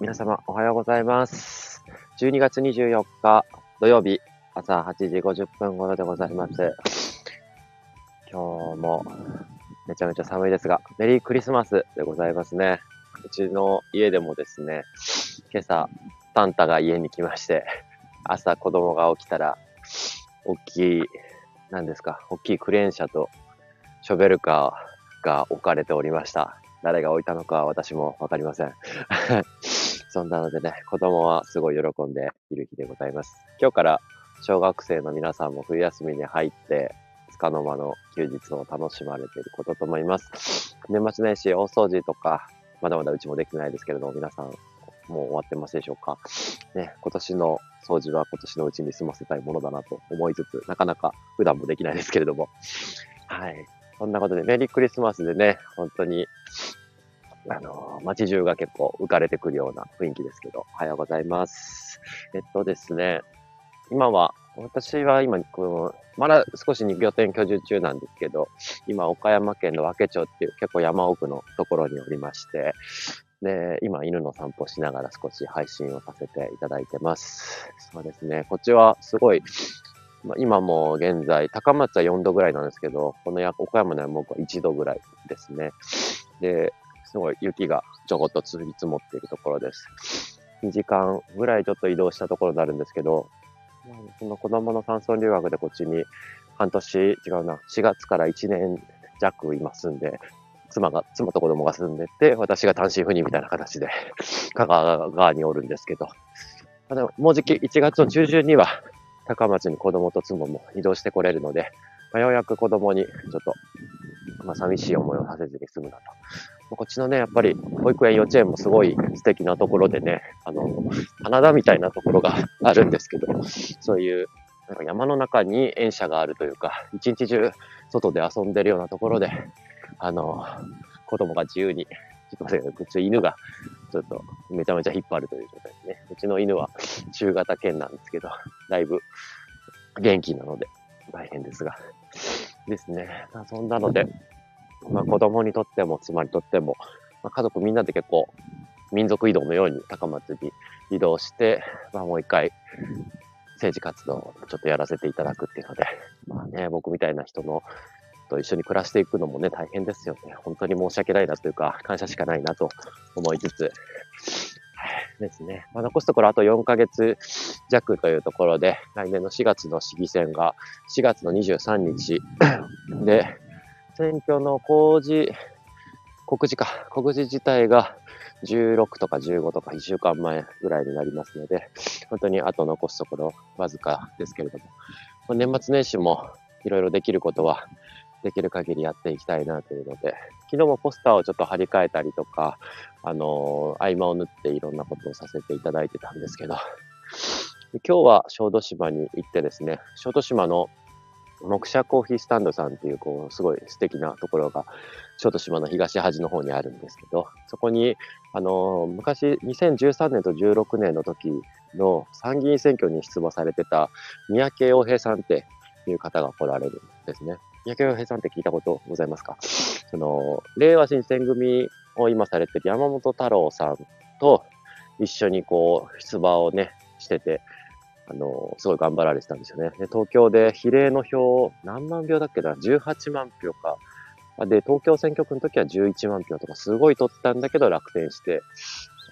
皆様おはようございます。12月24日土曜日朝8時50分頃でございます。今日もめちゃめちゃ寒いですが、メリークリスマスでございますね。うちの家でもですね、今朝、サンタが家に来まして、朝子供が起きたら、大きい、何ですか、大きいクレーン車とショベルカーが置かれておりました。誰が置いたのかは私もわかりません。そんなのでね、子供はすごい喜んでいる日でございます。今日から小学生の皆さんも冬休みに入って、束の間の休日を楽しまれていることと思います。年末年始大掃除とか、まだまだうちもできてないですけれども、皆さんもう終わってますでしょうか。ね、今年の掃除は今年のうちに済ませたいものだなと思いつつ、なかなか普段もできないですけれども。はい。そんなことで、メリークリスマスでね、本当に、あの、街中が結構浮かれてくるような雰囲気ですけど、おはようございます。えっとですね、今は、私は今、この、まだ少し2拠点居住中なんですけど、今、岡山県の和気町っていう結構山奥のところにおりまして、で、今、犬の散歩しながら少し配信をさせていただいてます。そうですね、こっちはすごい、今も現在、高松は4度ぐらいなんですけど、この岡山の山奥は1度ぐらいですね。で、すごい雪がちょこっと降り積もっているところです。2時間ぐらいちょっと移動したところになるんですけど、その子供の山村留学でこっちに半年、違うな、4月から1年弱今住んで、妻が、妻と子供が住んでて、私が単身赴任みたいな形で、香川側におるんですけど、あでももうじき1月の中旬には高松に子供と妻も移動してこれるので、まあようやく子供にちょっと、まあ、寂しい思いをさせずに済むなと。こっちのね、やっぱり保育園、幼稚園もすごい素敵なところでね、あの、棚田みたいなところが あるんですけど、そういうなんか山の中に園舎があるというか、一日中外で遊んでるようなところで、あの、子供が自由に、ちょっとっち犬がちょっとめちゃめちゃ引っ張るという状態ですね。うちの犬は中型犬なんですけど、だいぶ元気なので大変ですが。ですね。まあそんなので、まあ子供にとっても妻にとっても、まあ、家族みんなで結構民族移動のように高松に移動して、まあもう一回政治活動をちょっとやらせていただくっていうので、まあね、僕みたいな人のと一緒に暮らしていくのもね、大変ですよね。本当に申し訳ないなというか、感謝しかないなと思いつつ、はいですね。まあ、残すところあと4ヶ月弱というところで、来年の4月の市議選が4月の23日で、選挙の公示、告示か、告示自体が16とか15とか1週間前ぐらいになりますので、本当にあと残すところわずかですけれども、年末年始もいろいろできることはできる限りやっていきたいなというので、昨日もポスターをちょっと貼り替えたりとか、あのー合間を縫っていろんなことをさせていただいてたんですけど、今日は小豆島に行ってですね、小豆島の木車コーヒースタンドさんっていう、こう、すごい素敵なところが、小豆島の東端の方にあるんですけど、そこに、あの昔、2013年と16年の時の参議院選挙に出馬されてた三宅洋平さんっていう方が来られるんですね。三宅洋平さんって聞いたことございますか？その、令和新選組を今されてる山本太郎さんと一緒にこう、出馬をね、してて、あの、すごい頑張られてたんですよね。で、東京で比例の票、何万票だっけな ?18 万票か。で、東京選挙区の時は11万票とかすごい取ったんだけど楽天して、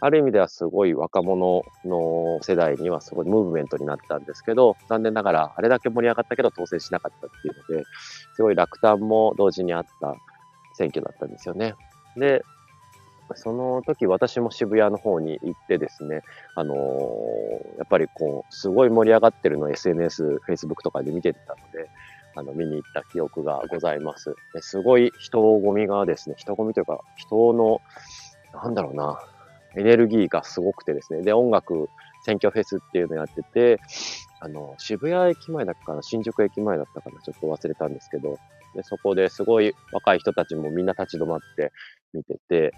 ある意味ではすごい若者の世代にはすごいムーブメントになったんですけど、残念ながらあれだけ盛り上がったけど当選しなかったっていうので、すごい落胆も同時にあった選挙だったんですよね。で、その時私も渋谷の方に行ってですね、あのーやっぱりこう、すごい盛り上がってるのを SNS、Facebook とかで見てたので、あの、見に行った記憶がございます。すごい人混みがですね、人混みというか、人の、なんだろうな、エネルギーがすごくてですね、で、音楽、選挙フェスっていうのやってて、あの、渋谷駅前だったかな、新宿駅前だったかな、ちょっと忘れたんですけど、で、そこですごい若い人たちもみんな立ち止まって見てて、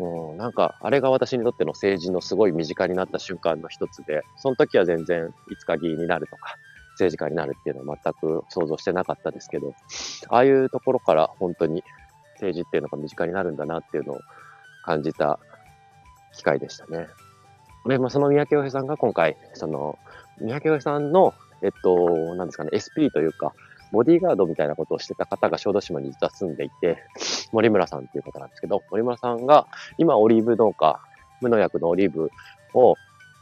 うん、なんか、あれが私にとっての政治のすごい身近になった瞬間の一つで、その時は全然いつか議員になるとか、政治家になるっていうのは全く想像してなかったですけど、ああいうところから本当に政治っていうのが身近になるんだなっていうのを感じた機会でしたね。で、まあ、その三宅洋平さんが今回、その、三宅洋平さんの、えっと、なんですかね、SP というか、ボディーガードみたいなことをしてた方が小豆島に実は住んでいて、森村さんっていう方なんですけど、森村さんが今オリーブ農家、無農薬のオリーブを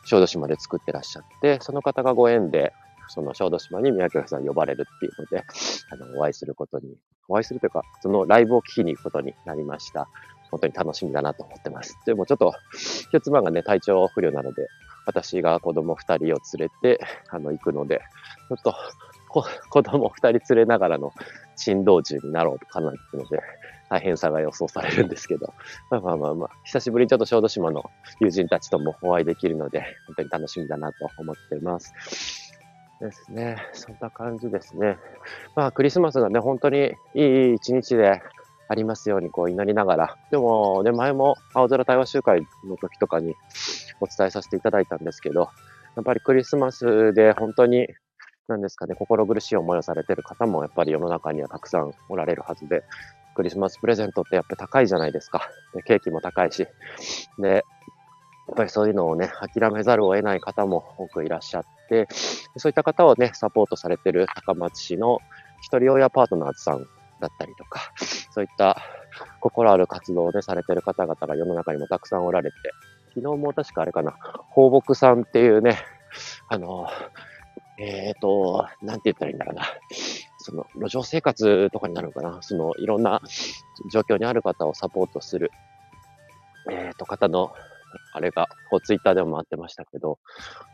小豆島で作ってらっしゃって、その方がご縁で、その小豆島に三宅さん呼ばれるっていうので、あの、お会いすることに、お会いするというか、そのライブを聞きに行くことになりました。本当に楽しみだなと思ってます。でもちょっと、妻がね、体調不良なので、私が子供二人を連れて、あの、行くので、ちょっと、子供二人連れながらの珍道中になろうとかなってので、大変さが予想されるんですけど、まあまあまあまあ、久しぶりにちょっと小豆島の友人たちともお会いできるので、本当に楽しみだなと思っています。ですね。そんな感じですね。まあ、クリスマスがね、本当にいい一日でありますように、こう祈りながら。でも、ね、前も青空対話集会の時とかにお伝えさせていただいたんですけど、やっぱりクリスマスで本当になんですかね、心苦しい思いをされてる方もやっぱり世の中にはたくさんおられるはずで、クリスマスプレゼントってやっぱ高いじゃないですか。でケーキも高いし。で、やっぱりそういうのをね、諦めざるを得ない方も多くいらっしゃって、そういった方をね、サポートされてる高松市の一人親パートナーズさんだったりとか、そういった心ある活動をね、されてる方々が世の中にもたくさんおられて、昨日も確かあれかな、放牧さんっていうね、あの、えっ、ー、と、なんて言ったらいいんだろうな。その、路上生活とかになるのかな。その、いろんな状況にある方をサポートする、えっ、ー、と、方の、あれが、こう、ツイッターでも回ってましたけど、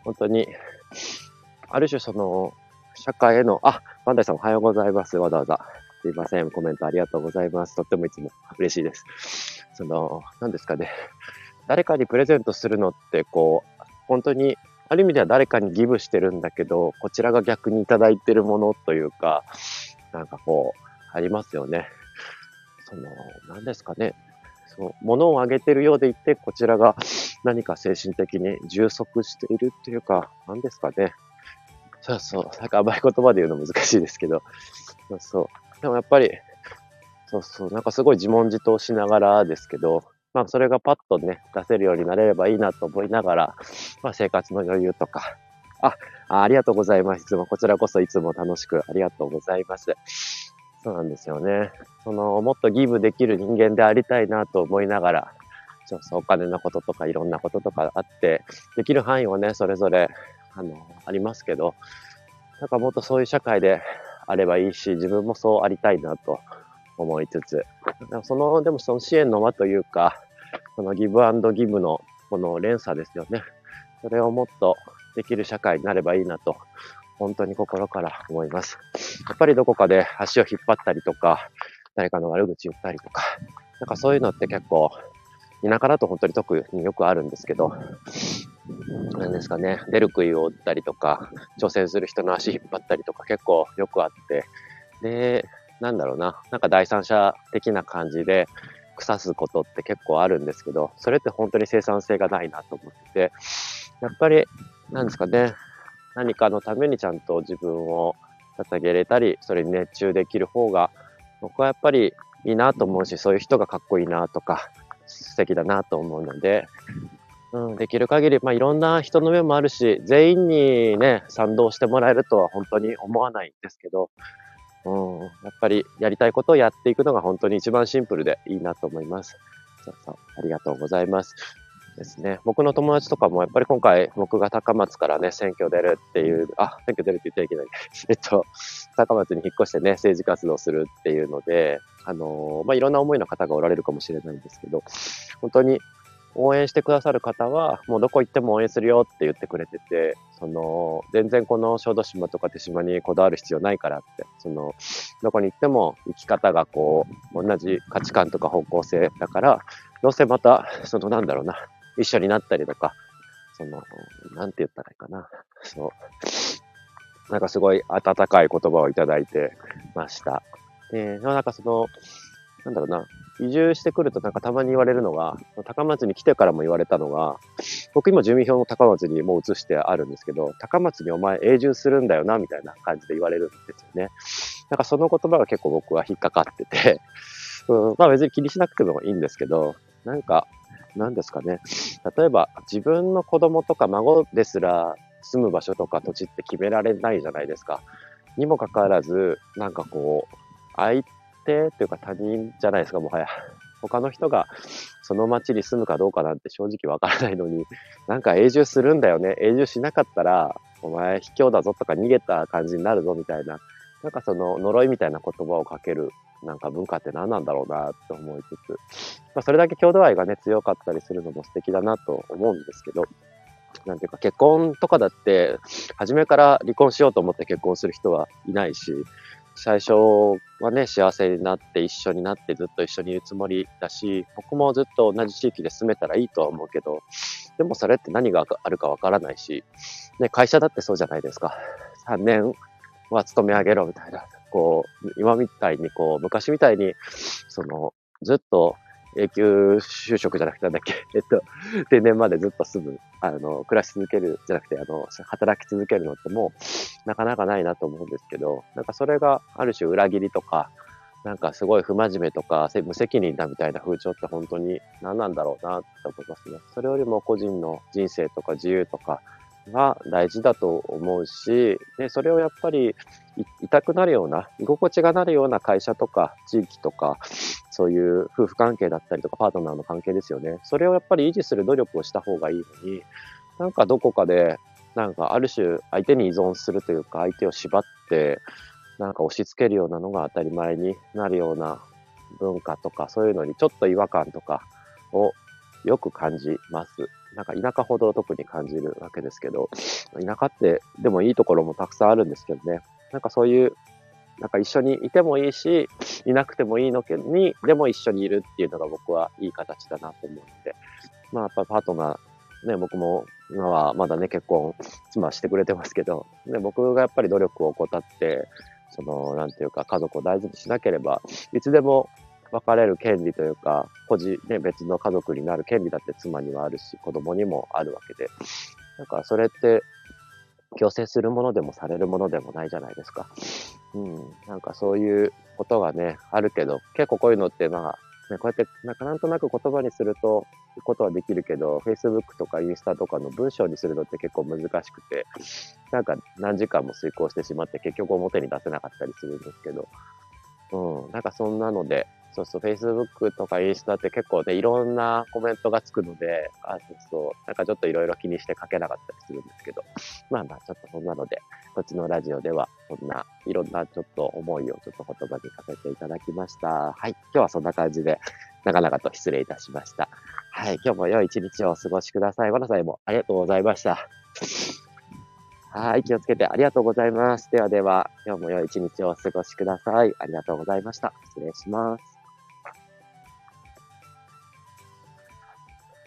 本当に、ある種その、社会への、あ、バンダイさんおはようございます。わざわざ。すいません。コメントありがとうございます。とってもいつも嬉しいです。その、何ですかね。誰かにプレゼントするのって、こう、本当にある意味では誰かにギブしてるんだけど、こちらが逆にいただいてるものというか、なんかこう、ありますよね。その、何ですかね。そう、物をあげてるようでいて、こちらが何か精神的に充足しているっていうか、何ですかね。そうそう。なんか甘い言葉で言うの難しいですけど、そうそう。でもやっぱり、そうそう。なんかすごい自問自答しながらですけど、まあ、それがパッとね、出せるようになれればいいなと思いながら、まあ、生活の余裕とか、あ、ありがとうございます。いつも、こちらこそいつも楽しくありがとうございます。そうなんですよね。その、もっとギブできる人間でありたいなと思いながら、そうそう、お金のこととかいろんなこととかあって、できる範囲はね、それぞれ、あの、ありますけど、なんかもっとそういう社会であればいいし、自分もそうありたいなと思いつつ、その、でもその支援の輪というか、そのギブアンドギブのこの連鎖ですよね。それをもっとできる社会になればいいなと、本当に心から思います。やっぱりどこかで足を引っ張ったりとか、誰かの悪口言ったりとか、なんかそういうのって結構、田舎だと本当に特によくあるんですけど、なんですかね、出る杭を打ったりとか、挑戦する人の足引っ張ったりとか結構よくあって、で、なんだろうな、なんか第三者的な感じで、腐すことって結構あるんですけど、それって本当に生産性がないなと思ってて、やっぱり、なんですかね、何かのためにちゃんと自分を捧げれたり、それに熱中できる方が、僕はやっぱりいいなと思うし、そういう人がかっこいいなとか、素敵だなと思うので、うん、できる限り、まあ、いろんな人の目もあるし、全員にね、賛同してもらえるとは本当に思わないんですけど、うん、やっぱりやりたいことをやっていくのが本当に一番シンプルでいいなと思います。そうそう、ありがとうございます。ですね。僕の友達とかもやっぱり今回僕が高松からね、選挙出るっていう、あ、選挙出るって言ってはいけない。えっと、高松に引っ越してね、政治活動するっていうので、あのまあ、いろんな思いの方がおられるかもしれないんですけど、本当に応援してくださる方は、もうどこ行っても応援するよって言ってくれてて、その、全然この小豆島とか手島にこだわる必要ないからって、その、どこに行っても生き方がこう、同じ価値観とか方向性だから、どうせまた、そのなんだろうな、一緒になったりとか、その、なんて言ったらいいかな。そう。なんかすごい温かい言葉をいただいてました。で、なんかその、なんだろうな、移住してくるとなんかたまに言われるのが、高松に来てからも言われたのが、僕今住民票の高松にもう移してあるんですけど、高松にお前永住するんだよな、みたいな感じで言われるんですよね。なんかその言葉が結構僕は引っかかってて、うん、まあ別に気にしなくてもいいんですけど、なんか何ですかね。例えば、自分の子供とか孫ですら住む場所とか土地って決められないじゃないですか。にもかかわらず、なんかこう、相手っていうか他人じゃないですか、もはや。他の人がその町に住むかどうかなんて正直わからないのに、なんか永住するんだよね。永住しなかったら、お前卑怯だぞとか逃げた感じになるぞみたいな、なんかその呪いみたいな言葉をかけるなんか文化って何なんだろうなって思いつつ、まあ、それだけ郷土愛がね強かったりするのも素敵だなと思うんですけど、なんていうか結婚とかだって、初めから離婚しようと思って結婚する人はいないし、最初はね、幸せになって一緒になってずっと一緒にいるつもりだし、僕もずっと同じ地域で住めたらいいとは思うけど、でもそれって何があるかわからないし、ね、会社だってそうじゃないですか。3年は勤め上げろみたいな。こう、今みたいに、こう、昔みたいに、その、ずっと永久就職じゃなくてなんだっけ、えっと、定年までずっと住む、あの、暮らし続けるじゃなくて、あの、働き続けるのってもう、なかなかないなと思うんですけど、なんかそれがある種裏切りとか、なんかすごい不真面目とか、無責任だみたいな風潮って本当に何なんだろうなって思いますね。それよりも個人の人生とか自由とかが大事だと思うし、でそれをやっぱり痛くなるような、居心地がなるような会社とか地域とか、そういう夫婦関係だったりとかパートナーの関係ですよね。それをやっぱり維持する努力をした方がいいのに、なんかどこかで、なんかある種相手に依存するというか、相手を縛って、なんか押し付けるようなのが当たり前になるような文化とか、そういうのにちょっと違和感とかをよく感じます。なんか田舎ほど特に感じるわけですけど、田舎ってでもいいところもたくさんあるんですけどね。なんかそういう、なんか一緒にいてもいいし、いなくてもいいのに、でも一緒にいるっていうのが僕はいい形だなと思うので、まあやっぱパートナー、ね、僕も今はまだね、結婚、妻してくれてますけど、ね、僕がやっぱり努力を怠って、その、なんていうか、家族を大事にしなければ、いつでも別れる権利というか、個人、ね、別の家族になる権利だって妻にはあるし、子供にもあるわけで、なんかそれって強制するものでもされるものでもないじゃないですか。うん。なんかそういうことがね、あるけど、結構こういうのってまあ、ね、こうやってなんかなんとなく言葉にすると、ことはできるけど、Facebook とかインスタとかの文章にするのって結構難しくて、なんか何時間も遂行してしまって結局表に出せなかったりするんですけど、うん、なんかそんなので、そうそう、Facebook とかインスタって結構ね、いろんなコメントがつくので、あ、そうそう、なんかちょっといろいろ気にして書けなかったりするんですけど、まあまあ、ちょっとそんなので、こっちのラジオでは、そんな、いろんなちょっと思いをちょっと言葉にさせていただきました。はい、今日はそんな感じで、長々と失礼いたしました。はい、今日も良い一日をお過ごしください。わなさんもありがとうございました。はい、気をつけてありがとうございます。ではでは、今日も良い一日をお過ごしください。ありがとうございました。失礼します。